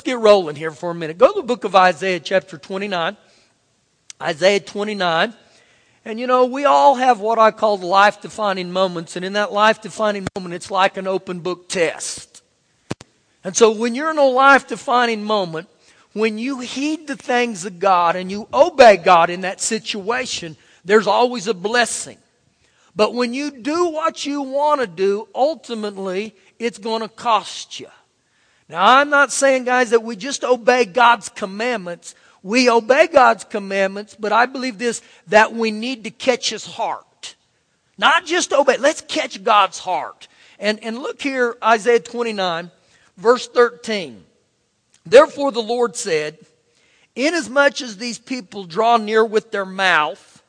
let's get rolling here for a minute. Go to the book of Isaiah, chapter 29. Isaiah 29. And you know, we all have what I call life defining moments. And in that life defining moment, it's like an open book test. And so when you're in a life defining moment, when you heed the things of God and you obey God in that situation, there's always a blessing. But when you do what you want to do, ultimately, it's going to cost you. Now, I'm not saying, guys, that we just obey God's commandments. We obey God's commandments, but I believe this, that we need to catch His heart. Not just obey, let's catch God's heart. And, and look here, Isaiah 29, verse 13. Therefore the Lord said, Inasmuch as these people draw near with their mouth,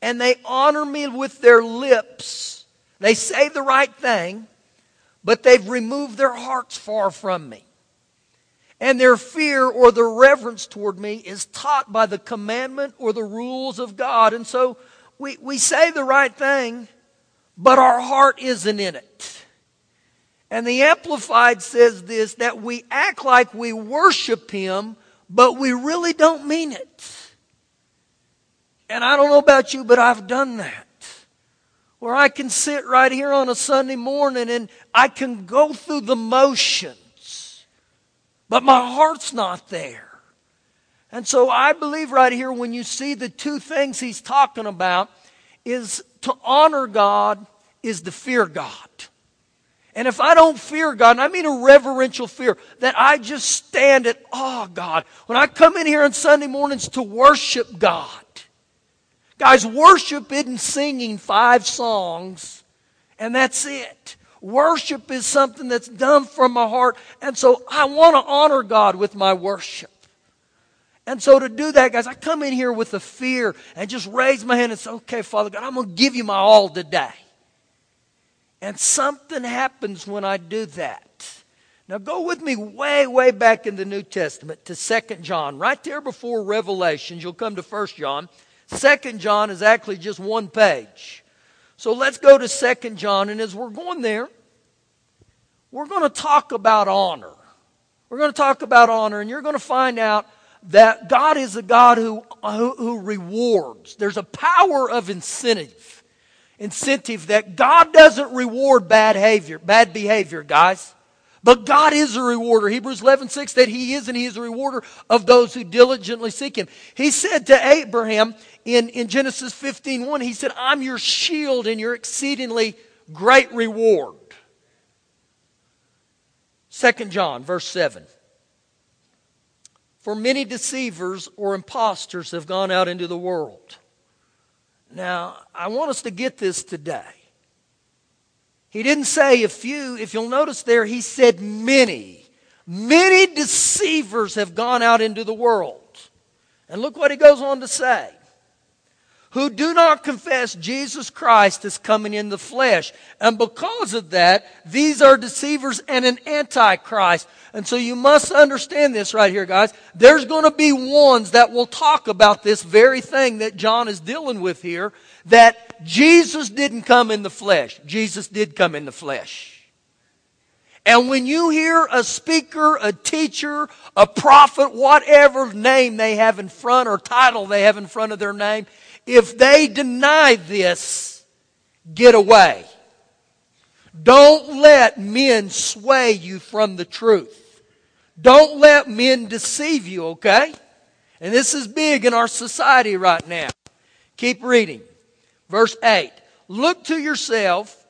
and they honor me with their lips, they say the right thing, but they've removed their hearts far from me. And their fear or their reverence toward me is taught by the commandment or the rules of God. And so we, we say the right thing, but our heart isn't in it. And the Amplified says this that we act like we worship Him, but we really don't mean it. And I don't know about you, but I've done that. Where I can sit right here on a Sunday morning and I can go through the motions, but my heart's not there. And so I believe right here when you see the two things he's talking about is to honor God is to fear God. And if I don't fear God, I mean a reverential fear, that I just stand at, oh God, when I come in here on Sunday mornings to worship God. Guys, worship isn't singing five songs and that's it. Worship is something that's done from my heart. And so I want to honor God with my worship. And so to do that, guys, I come in here with a fear and just raise my hand and say, okay, Father God, I'm going to give you my all today. And something happens when I do that. Now go with me way, way back in the New Testament to Second John. Right there before Revelations, you'll come to First John. Second John is actually just one page. So let's go to Second John, and as we're going there, we're going to talk about honor. We're going to talk about honor, and you're going to find out that God is a God who, who, who rewards. There's a power of incentive incentive that God doesn't reward bad behavior, bad behavior, guys. But God is a rewarder. Hebrews 11, 6, that He is and He is a rewarder of those who diligently seek Him. He said to Abraham in, in Genesis 15, 1, He said, I'm your shield and your exceedingly great reward. 2 John, verse 7. For many deceivers or impostors have gone out into the world now, I want us to get this today. He didn't say a few. If you'll notice there, he said many. Many deceivers have gone out into the world. And look what he goes on to say who do not confess Jesus Christ is coming in the flesh. And because of that, these are deceivers and an antichrist. And so you must understand this right here, guys. There's going to be ones that will talk about this very thing that John is dealing with here, that Jesus didn't come in the flesh. Jesus did come in the flesh. And when you hear a speaker, a teacher, a prophet, whatever name they have in front or title they have in front of their name, if they deny this, get away. Don't let men sway you from the truth. Don't let men deceive you, okay? And this is big in our society right now. Keep reading. Verse 8. Look to yourself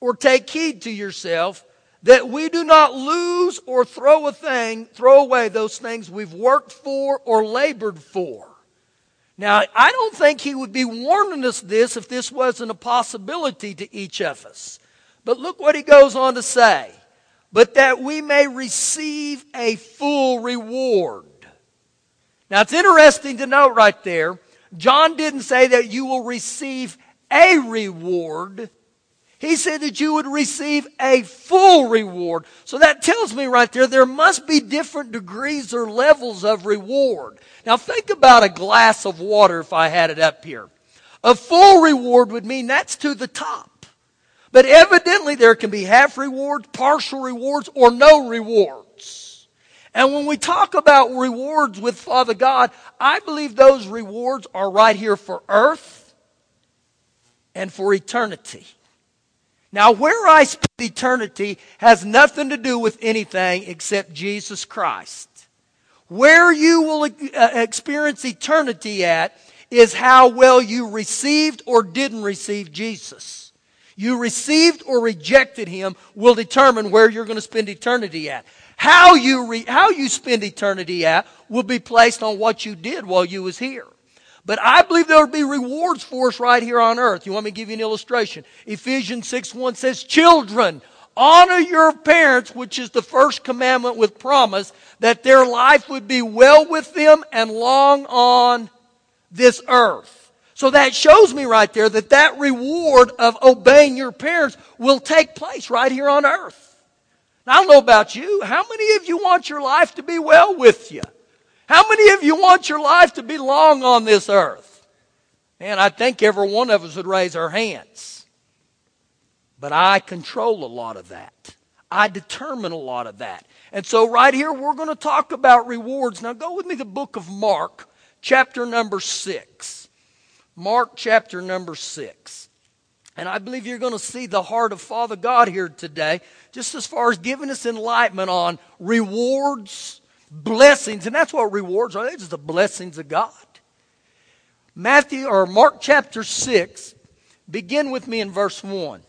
or take heed to yourself that we do not lose or throw a thing, throw away those things we've worked for or labored for. Now, I don't think he would be warning us this if this wasn't a possibility to each of us. But look what he goes on to say. But that we may receive a full reward. Now, it's interesting to note right there, John didn't say that you will receive a reward. He said that you would receive a full reward. So that tells me right there, there must be different degrees or levels of reward. Now think about a glass of water if I had it up here. A full reward would mean that's to the top. But evidently there can be half rewards, partial rewards, or no rewards. And when we talk about rewards with Father God, I believe those rewards are right here for earth and for eternity. Now, where I spend eternity has nothing to do with anything except Jesus Christ. Where you will uh, experience eternity at is how well you received or didn't receive Jesus. You received or rejected Him will determine where you're going to spend eternity at. How you, re, how you spend eternity at will be placed on what you did while you was here. But I believe there will be rewards for us right here on earth. You want me to give you an illustration? Ephesians 6 1 says, Children, honor your parents, which is the first commandment with promise, that their life would be well with them and long on this earth. So that shows me right there that that reward of obeying your parents will take place right here on earth. Now, I don't know about you. How many of you want your life to be well with you? How many of you want your life to be long on this earth? And I think every one of us would raise our hands. But I control a lot of that. I determine a lot of that. And so, right here, we're going to talk about rewards. Now, go with me to the book of Mark, chapter number 6. Mark, chapter number 6. And I believe you're going to see the heart of Father God here today, just as far as giving us enlightenment on rewards, blessings, and that's what rewards are. They're just the blessings of God. Matthew or Mark chapter 6, begin with me in verse 1.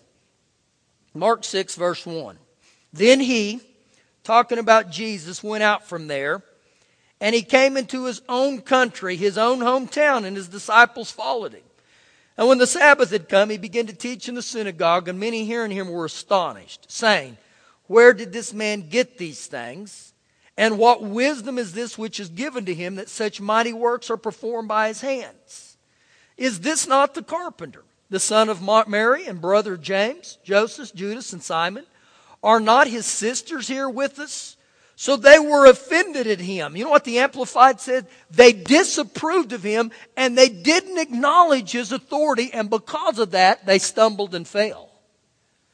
Mark 6, verse 1. Then he, talking about Jesus, went out from there, and he came into his own country, his own hometown, and his disciples followed him. And when the Sabbath had come, he began to teach in the synagogue, and many hearing him were astonished, saying, Where did this man get these things? And what wisdom is this which is given to him that such mighty works are performed by his hands? Is this not the carpenter, the son of Mary and brother James, Joseph, Judas, and Simon? Are not his sisters here with us? So they were offended at him. You know what the Amplified said? They disapproved of him and they didn't acknowledge his authority, and because of that, they stumbled and fell.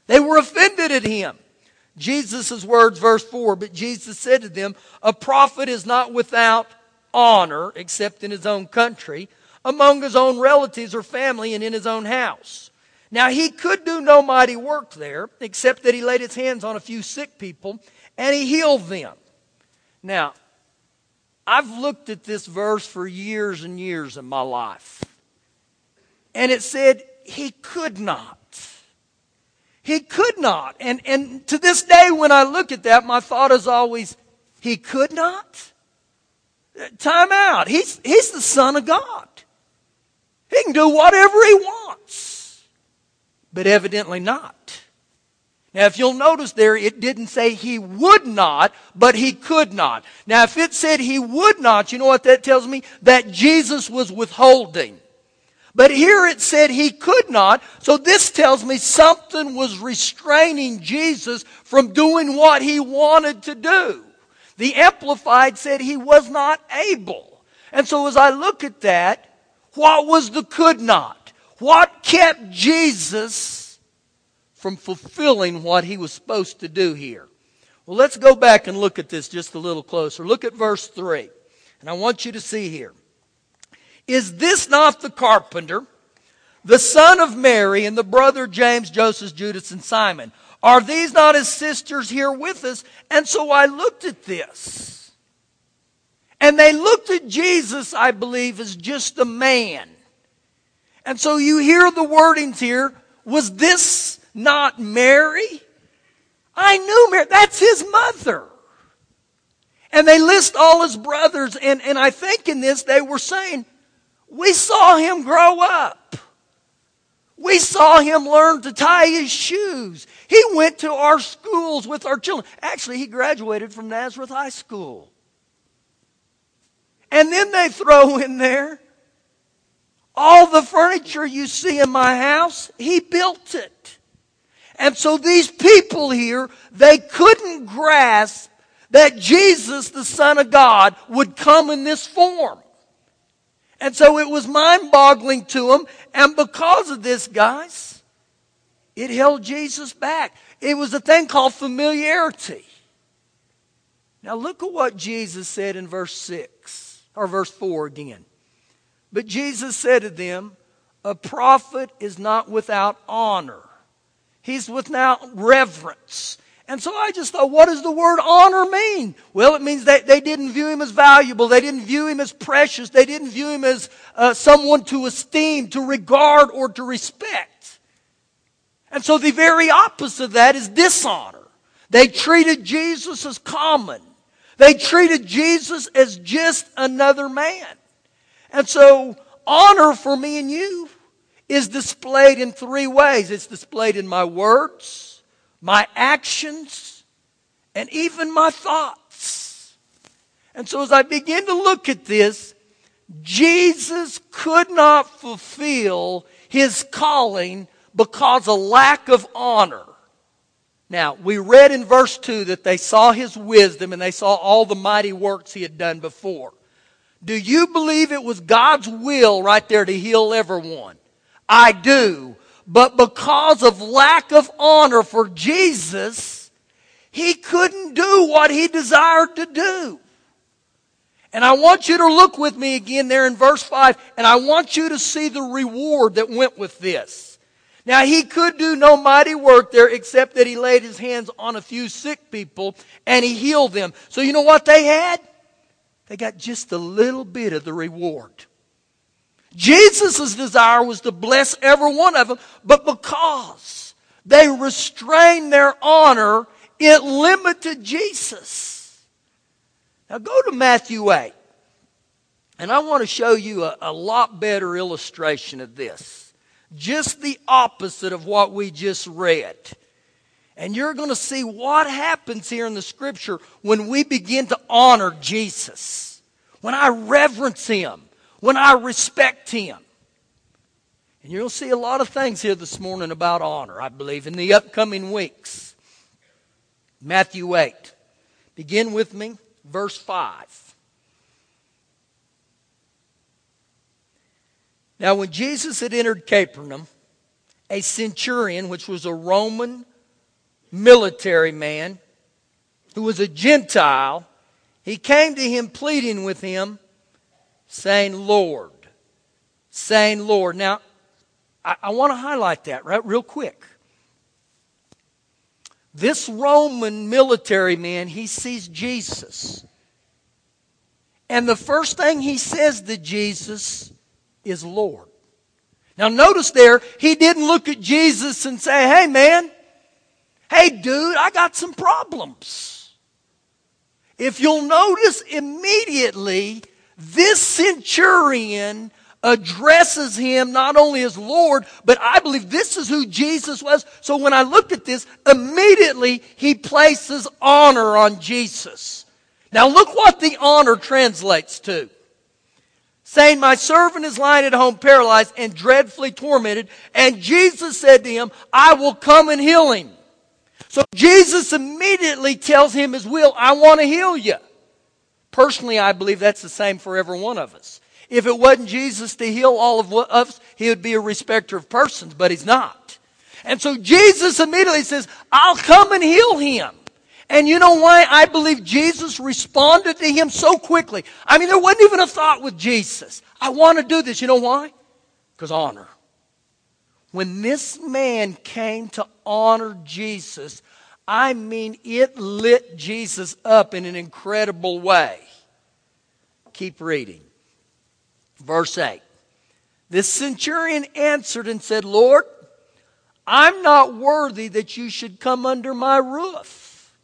They were offended at him. Jesus' words, verse 4 But Jesus said to them, A prophet is not without honor except in his own country, among his own relatives or family, and in his own house. Now he could do no mighty work there, except that he laid his hands on a few sick people and he healed them. Now, I've looked at this verse for years and years in my life. And it said, He could not. He could not. And, and to this day, when I look at that, my thought is always, He could not? Time out. He's, he's the Son of God. He can do whatever He wants. But evidently not. Now, if you'll notice there, it didn't say he would not, but he could not. Now, if it said he would not, you know what that tells me? That Jesus was withholding. But here it said he could not, so this tells me something was restraining Jesus from doing what he wanted to do. The Amplified said he was not able. And so as I look at that, what was the could not? What kept Jesus from fulfilling what he was supposed to do here? Well, let's go back and look at this just a little closer. Look at verse 3. And I want you to see here. Is this not the carpenter, the son of Mary, and the brother James, Joseph, Judas, and Simon? Are these not his sisters here with us? And so I looked at this. And they looked at Jesus, I believe, as just a man. And so you hear the wordings here. Was this not Mary? I knew Mary. That's his mother. And they list all his brothers, and, and I think in this they were saying, we saw him grow up. We saw him learn to tie his shoes. He went to our schools with our children. Actually, he graduated from Nazareth High School. And then they throw in there all the furniture you see in my house, he built it. And so these people here, they couldn't grasp that Jesus, the Son of God, would come in this form. And so it was mind boggling to them. And because of this, guys, it held Jesus back. It was a thing called familiarity. Now look at what Jesus said in verse 6, or verse 4 again. But Jesus said to them, A prophet is not without honor, he's without reverence. And so I just thought, what does the word honor mean? Well, it means that they didn't view him as valuable. They didn't view him as precious. They didn't view him as uh, someone to esteem, to regard, or to respect. And so the very opposite of that is dishonor. They treated Jesus as common. They treated Jesus as just another man. And so honor for me and you is displayed in three ways. It's displayed in my words, my actions, and even my thoughts. And so as I begin to look at this, Jesus could not fulfill his calling because of lack of honor. Now, we read in verse 2 that they saw his wisdom and they saw all the mighty works he had done before. Do you believe it was God's will right there to heal everyone? I do. But because of lack of honor for Jesus, he couldn't do what he desired to do. And I want you to look with me again there in verse 5, and I want you to see the reward that went with this. Now, he could do no mighty work there except that he laid his hands on a few sick people and he healed them. So, you know what they had? They got just a little bit of the reward. Jesus' desire was to bless every one of them, but because they restrained their honor, it limited Jesus. Now go to Matthew 8. And I want to show you a, a lot better illustration of this. Just the opposite of what we just read. And you're going to see what happens here in the scripture when we begin to honor Jesus. When I reverence Him when I respect Him. And you'll see a lot of things here this morning about honor, I believe, in the upcoming weeks. Matthew 8. Begin with me, verse 5. Now, when Jesus had entered Capernaum, a centurion, which was a Roman military man, who was a Gentile, he came to him pleading with him saying Lord. Saying Lord. Now, I, I want to highlight that right real quick. This Roman military man, he sees Jesus. And the first thing he says to Jesus is Lord. Now, notice there, he didn't look at Jesus and say, Hey, man, hey, dude, I got some problems. If you'll notice immediately, this centurion addresses him not only as Lord, but I believe this is who Jesus was. So when I look at this, immediately he places honor on Jesus. Now look what the honor translates to. Saying, My servant is lying at home paralyzed and dreadfully tormented. And Jesus said to him, I will come and heal him. So Jesus immediately tells him his will, I want to heal you. Personally, I believe that's the same for every one of us. If it wasn't Jesus to heal all of us, he would be a respecter of persons, but he's not. And so Jesus immediately says, I'll come and heal him. And you know why I believe Jesus responded to him so quickly? I mean, there wasn't even a thought with Jesus. I want to do this. You know why? Because honor. When this man came to honor Jesus, I mean, it lit Jesus up in an incredible way. Keep reading. Verse 8. This centurion answered and said, Lord, I'm not worthy that you should come under my roof.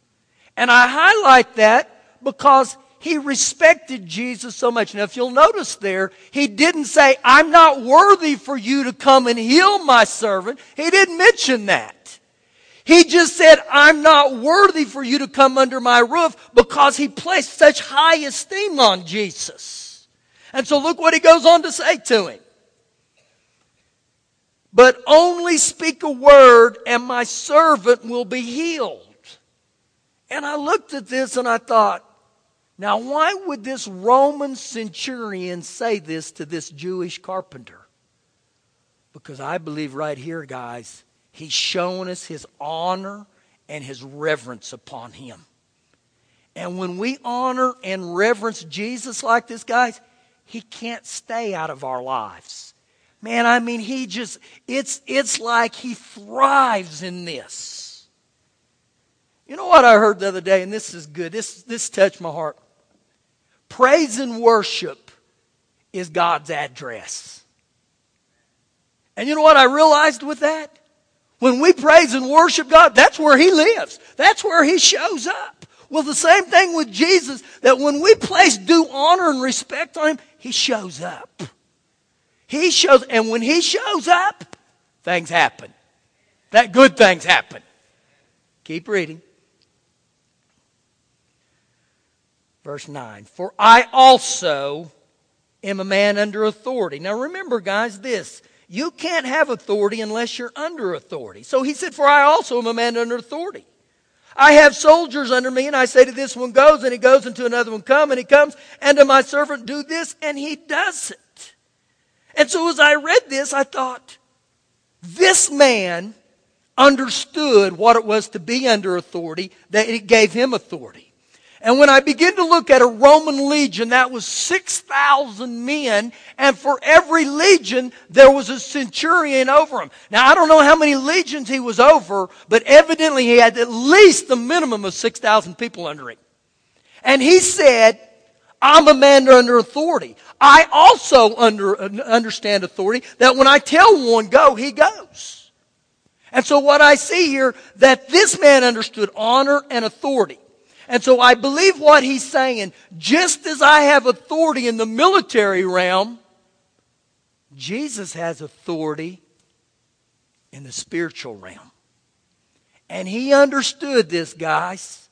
And I highlight that because he respected Jesus so much. Now, if you'll notice there, he didn't say, I'm not worthy for you to come and heal my servant. He didn't mention that. He just said, I'm not worthy for you to come under my roof because he placed such high esteem on Jesus. And so look what he goes on to say to him. But only speak a word and my servant will be healed. And I looked at this and I thought, now why would this Roman centurion say this to this Jewish carpenter? Because I believe right here, guys, He's shown us his honor and his reverence upon him. And when we honor and reverence Jesus like this, guys, he can't stay out of our lives. Man, I mean, he just, it's, it's like he thrives in this. You know what I heard the other day, and this is good. This, this touched my heart. Praise and worship is God's address. And you know what I realized with that? When we praise and worship God, that's where He lives. That's where He shows up. Well, the same thing with Jesus, that when we place due honor and respect on Him, He shows up. He shows, and when He shows up, things happen. That good things happen. Keep reading. Verse 9. For I also am a man under authority. Now remember, guys, this. You can't have authority unless you're under authority. So he said, For I also am a man under authority. I have soldiers under me, and I say to this one, Goes, and he goes, and to another one, Come, and he comes, and to my servant, Do this, and he does it. And so as I read this, I thought, This man understood what it was to be under authority, that it gave him authority. And when I begin to look at a Roman legion, that was 6,000 men, and for every legion, there was a centurion over him. Now, I don't know how many legions he was over, but evidently he had at least the minimum of 6,000 people under him. And he said, I'm a man under authority. I also under, understand authority that when I tell one go, he goes. And so what I see here, that this man understood honor and authority. And so I believe what he's saying, just as I have authority in the military realm, Jesus has authority in the spiritual realm. And he understood this, guys.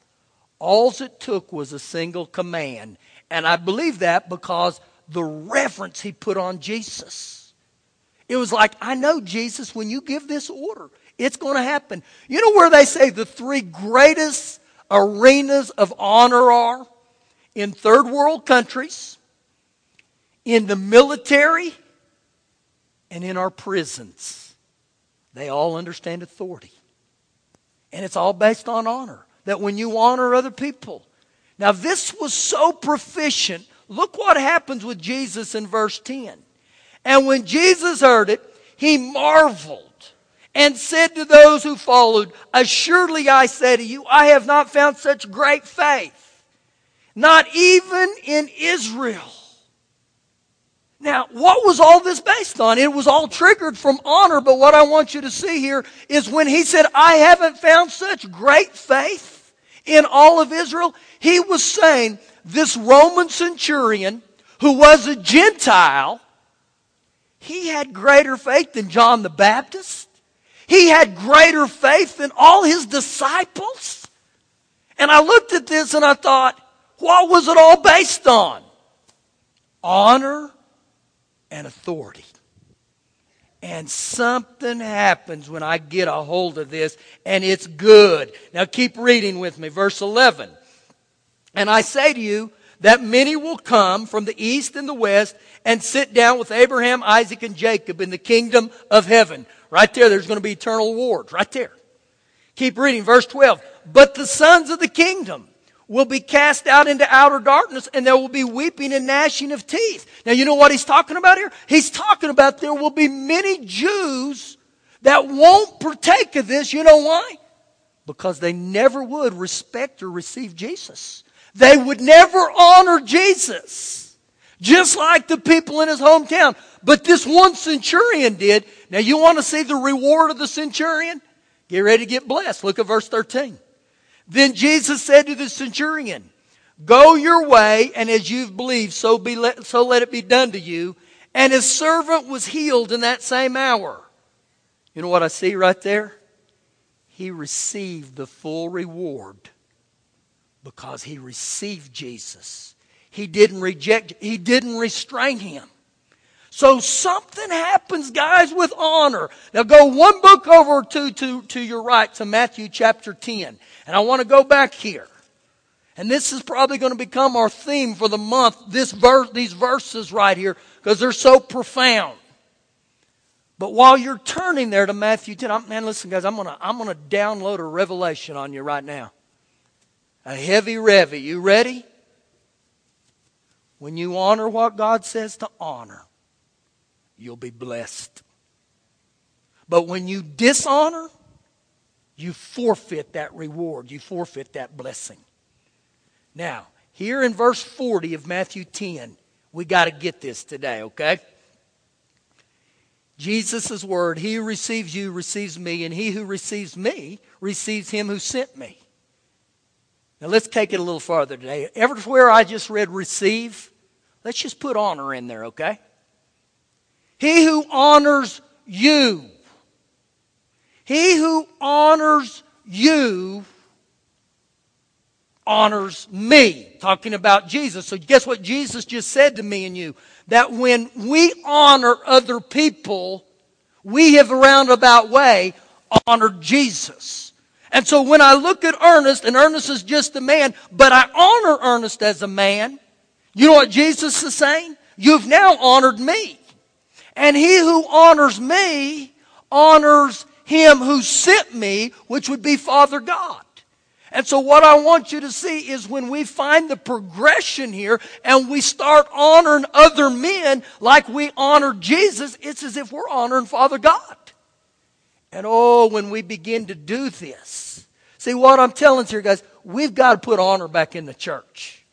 All it took was a single command. And I believe that because the reverence he put on Jesus. It was like, I know, Jesus, when you give this order, it's going to happen. You know where they say the three greatest arenas of honor are in third world countries, in the military, and in our prisons. They all understand authority. And it's all based on honor. That when you honor other people. Now, this was so proficient. Look what happens with Jesus in verse 10. And when Jesus heard it, he marveled and said to those who followed, Assuredly I say to you, I have not found such great faith, not even in Israel. Now, what was all this based on? It was all triggered from honor, but what I want you to see here is when he said, I haven't found such great faith in all of Israel, he was saying this Roman centurion who was a Gentile, he had greater faith than John the Baptist. He had greater faith than all his disciples. And I looked at this and I thought, what was it all based on? Honor and authority. And something happens when I get a hold of this, and it's good. Now keep reading with me. Verse 11. And I say to you that many will come from the east and the west and sit down with Abraham, Isaac, and Jacob in the kingdom of heaven. Right there, there's going to be eternal rewards. Right there. Keep reading, verse 12. But the sons of the kingdom will be cast out into outer darkness and there will be weeping and gnashing of teeth. Now, you know what he's talking about here? He's talking about there will be many Jews that won't partake of this. You know why? Because they never would respect or receive Jesus. They would never honor Jesus. Just like the people in his hometown. But this one centurion did. Now, you want to see the reward of the centurion? Get ready to get blessed. Look at verse 13. Then Jesus said to the centurion, Go your way, and as you've believed, so, be let, so let it be done to you. And his servant was healed in that same hour. You know what I see right there? He received the full reward because he received Jesus. He didn't reject, he didn't restrain him. So something happens, guys, with honor. Now go one book over to, to, to your right to Matthew chapter 10. And I want to go back here. And this is probably going to become our theme for the month, this verse, these verses right here, because they're so profound. But while you're turning there to Matthew 10, I'm, man, listen, guys, I'm going to I'm going to download a revelation on you right now. A heavy revy. You ready? When you honor what God says to honor, you'll be blessed. But when you dishonor, you forfeit that reward. You forfeit that blessing. Now, here in verse 40 of Matthew 10, we got to get this today, okay? Jesus' word, he who receives you receives me, and he who receives me receives him who sent me. Now let's take it a little farther today. Everywhere I just read receive, let's just put honor in there, okay? He who honors you, he who honors you honors me. Talking about Jesus. So guess what Jesus just said to me and you? That when we honor other people, we have a roundabout way honored Jesus. And so when I look at Ernest, and Ernest is just a man, but I honor Ernest as a man, you know what Jesus is saying? You've now honored me. And he who honors me honors him who sent me, which would be Father God. And so what I want you to see is when we find the progression here and we start honoring other men like we honor Jesus, it's as if we're honoring Father God. And oh, when we begin to do this, see what I'm telling you guys, we've got to put honor back in the church.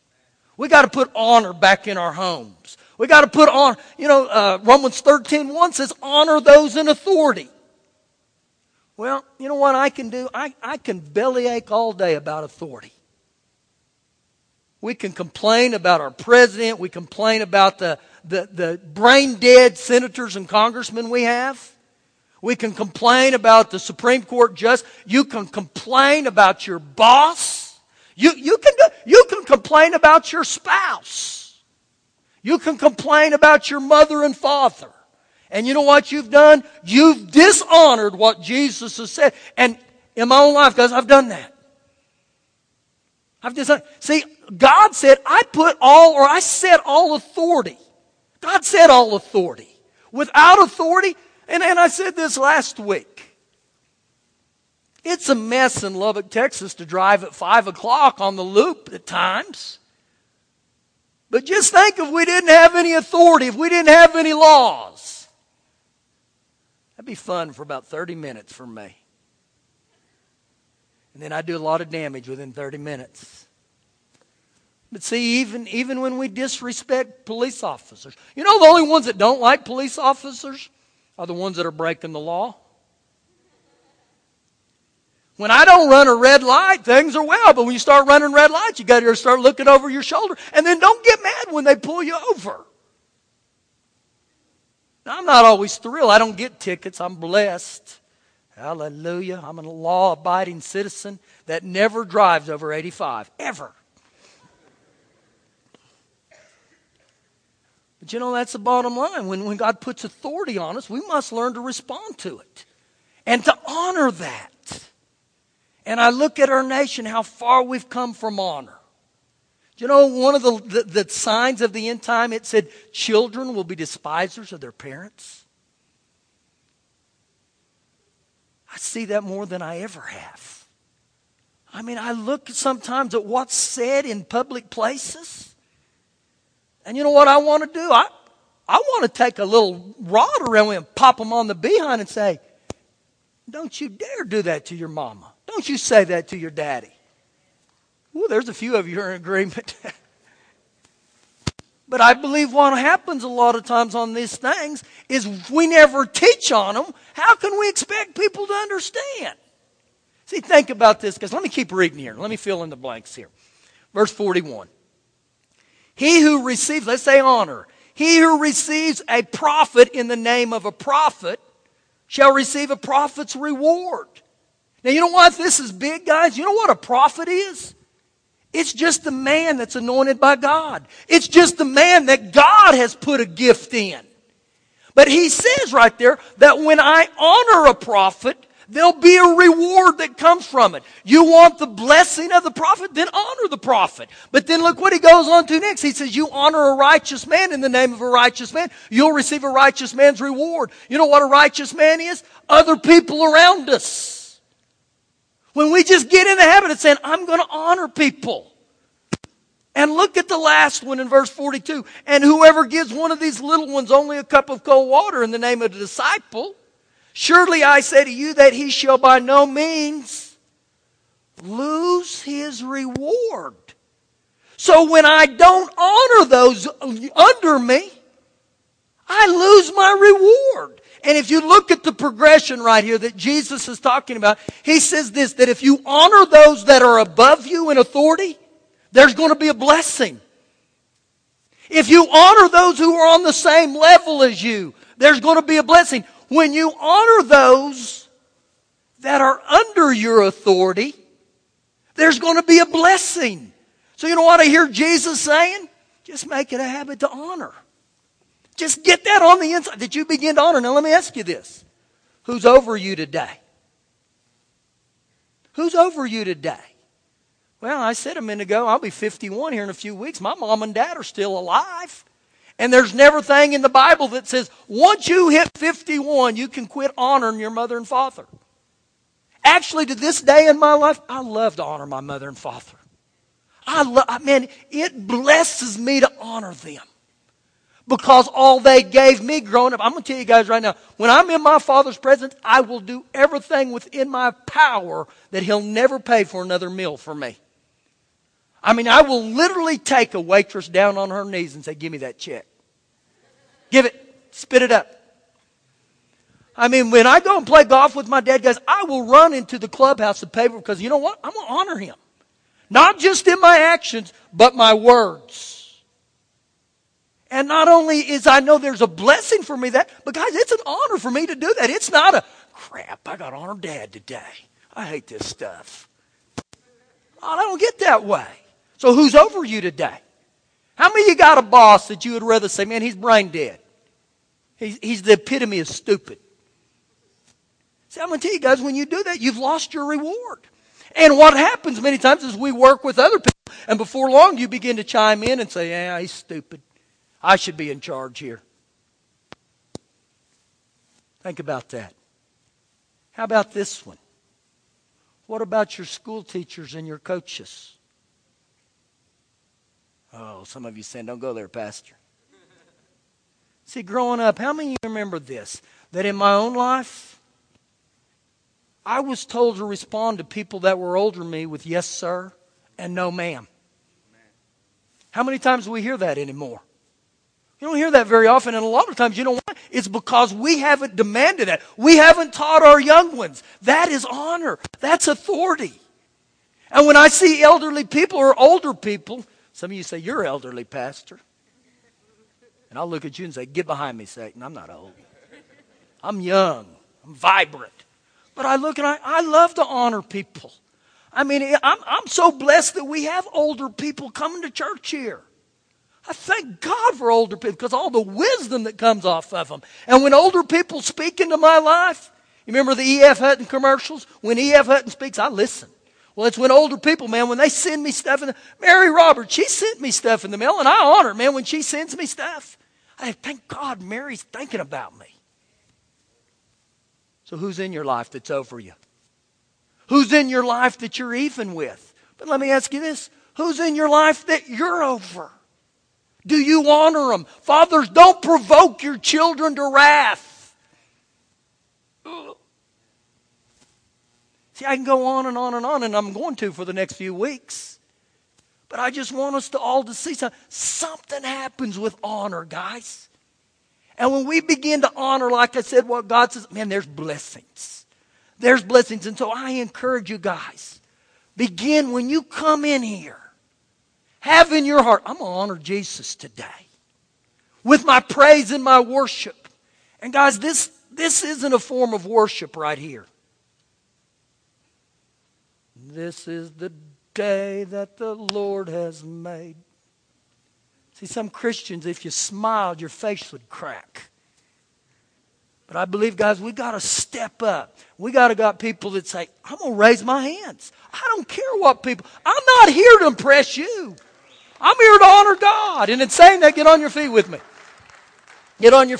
We got to put honor back in our homes. We got to put on, you know, uh, Romans 13, 1 says, honor those in authority. Well, you know what I can do? I, I can bellyache all day about authority. We can complain about our president. We complain about the, the, the brain dead senators and congressmen we have. We can complain about the Supreme Court just. You can complain about your boss. You, you, can, you can complain about your spouse. You can complain about your mother and father. And you know what you've done? You've dishonored what Jesus has said. And in my own life, guys, I've done that. I've dishonored. See, God said, I put all, or I set all authority. God said all authority. Without authority, and, and I said this last week. It's a mess in Lubbock, Texas to drive at 5 o'clock on the loop at times. But just think if we didn't have any authority, if we didn't have any laws. That'd be fun for about 30 minutes for me. And then I'd do a lot of damage within 30 minutes. But see, even, even when we disrespect police officers, you know, the only ones that don't like police officers are the ones that are breaking the law. When I don't run a red light, things are well. But when you start running red lights, you got to start looking over your shoulder. And then don't get mad when they pull you over. Now, I'm not always thrilled. I don't get tickets. I'm blessed. Hallelujah. I'm a law abiding citizen that never drives over 85, ever. But you know, that's the bottom line. When, when God puts authority on us, we must learn to respond to it and to honor that. And I look at our nation, how far we've come from honor. Do you know one of the, the, the, signs of the end time? It said children will be despisers of their parents. I see that more than I ever have. I mean, I look sometimes at what's said in public places. And you know what I want to do? I, I want to take a little rod around and pop them on the behind and say, Don't you dare do that to your mama. Don't you say that to your daddy. Well, there's a few of you who are in agreement. but I believe what happens a lot of times on these things is we never teach on them. How can we expect people to understand? See, think about this, because let me keep reading here. Let me fill in the blanks here. Verse 41. He who receives, let's say honor, he who receives a prophet in the name of a prophet shall receive a prophet's reward. Now, you know what? This is big, guys. You know what a prophet is? It's just the man that's anointed by God. It's just the man that God has put a gift in. But he says right there that when I honor a prophet, there'll be a reward that comes from it. You want the blessing of the prophet? Then honor the prophet. But then look what he goes on to next. He says, you honor a righteous man in the name of a righteous man. You'll receive a righteous man's reward. You know what a righteous man is? Other people around us. When we just get in the habit of saying, I'm going to honor people. And look at the last one in verse 42. And whoever gives one of these little ones only a cup of cold water in the name of the disciple, surely I say to you that he shall by no means lose his reward. So when I don't honor those under me, I lose my reward. And if you look at the progression right here that Jesus is talking about, he says this, that if you honor those that are above you in authority, there's going to be a blessing. If you honor those who are on the same level as you, there's going to be a blessing. When you honor those that are under your authority, there's going to be a blessing. So you know what I hear Jesus saying? Just make it a habit to honor. Just get that on the inside that you begin to honor. Now let me ask you this. Who's over you today? Who's over you today? Well, I said a minute ago, I'll be 51 here in a few weeks. My mom and dad are still alive. And there's never thing in the Bible that says once you hit 51, you can quit honoring your mother and father. Actually, to this day in my life, I love to honor my mother and father. I love, man, it blesses me to honor them. Because all they gave me growing up, I'm going to tell you guys right now, when I'm in my Father's presence, I will do everything within my power that He'll never pay for another meal for me. I mean, I will literally take a waitress down on her knees and say, Give me that check. Give it. Spit it up. I mean, when I go and play golf with my dad, guys, I will run into the clubhouse to pay for because you know what? I'm going to honor him. Not just in my actions, but my words. And not only is I know there's a blessing for me that, but guys, it's an honor for me to do that. It's not a crap, I got to honor dad today. I hate this stuff. I don't get that way. So who's over you today? How many of you got a boss that you would rather say, man, he's brain dead? He's, he's the epitome of stupid. See, I'm going to tell you guys, when you do that, you've lost your reward. And what happens many times is we work with other people, and before long you begin to chime in and say, Yeah, he's stupid. I should be in charge here. Think about that. How about this one? What about your school teachers and your coaches? Oh, some of you saying, Don't go there, Pastor. See, growing up, how many of you remember this? That in my own life, I was told to respond to people that were older than me with yes, sir, and no, ma'am. How many times do we hear that anymore? You don't hear that very often, and a lot of times, you why? It's because we haven't demanded that. We haven't taught our young ones. That is honor. That's authority. And when I see elderly people or older people, some of you say, You're elderly, Pastor. And I'll look at you and say, Get behind me, Satan. I'm not old. I'm young. I'm vibrant. But I look and I, I love to honor people. I mean, I'm, I'm so blessed that we have older people coming to church here. I thank God for older people because all the wisdom that comes off of them. And when older people speak into my life, you remember the E.F. Hutton commercials? When E.F. Hutton speaks, I listen. Well, it's when older people, man, when they send me stuff in the, Mary Roberts, she sent me stuff in the mail, and I honor, her, man, when she sends me stuff. I thank God Mary's thinking about me. So, who's in your life that's over you? Who's in your life that you're even with? But let me ask you this who's in your life that you're over? Do you honor them? Fathers, don't provoke your children to wrath. See, I can go on and on and on, and I'm going to for the next few weeks. But I just want us to all to see something. Something happens with honor, guys. And when we begin to honor, like I said, what God says, man, there's blessings. There's blessings. And so I encourage you guys, begin when you come in here, have in your heart, I'm going to honor Jesus today with my praise and my worship. And guys, this, this isn't a form of worship right here. This is the day that the Lord has made. See, some Christians, if you smiled, your face would crack. But I believe, guys, we got to step up. We got to got people that say, I'm going to raise my hands. I don't care what people, I'm not here to impress you. I'm here to honor God. And in saying that, get on your feet with me. Get on your